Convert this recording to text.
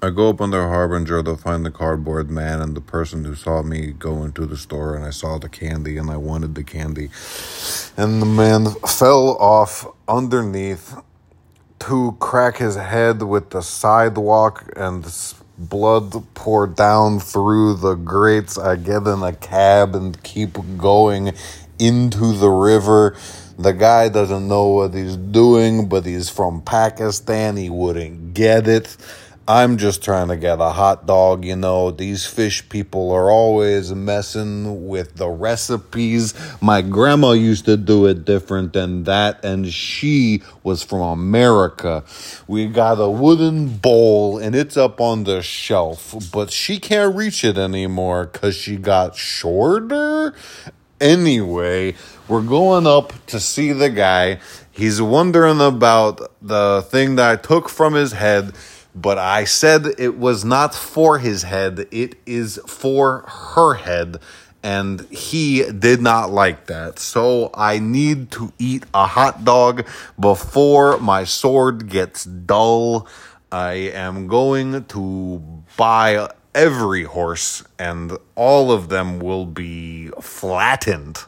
I go up under Harbinger to find the cardboard man and the person who saw me go into the store and I saw the candy and I wanted the candy. And the man fell off underneath to crack his head with the sidewalk and blood poured down through the grates. I get in a cab and keep going into the river. The guy doesn't know what he's doing, but he's from Pakistan. He wouldn't get it. I'm just trying to get a hot dog, you know. These fish people are always messing with the recipes. My grandma used to do it different than that, and she was from America. We got a wooden bowl, and it's up on the shelf, but she can't reach it anymore because she got shorter. Anyway, we're going up to see the guy. He's wondering about the thing that I took from his head but I said it was not for his head, it is for her head. And he did not like that. So I need to eat a hot dog before my sword gets dull. I am going to buy every horse, and all of them will be flattened.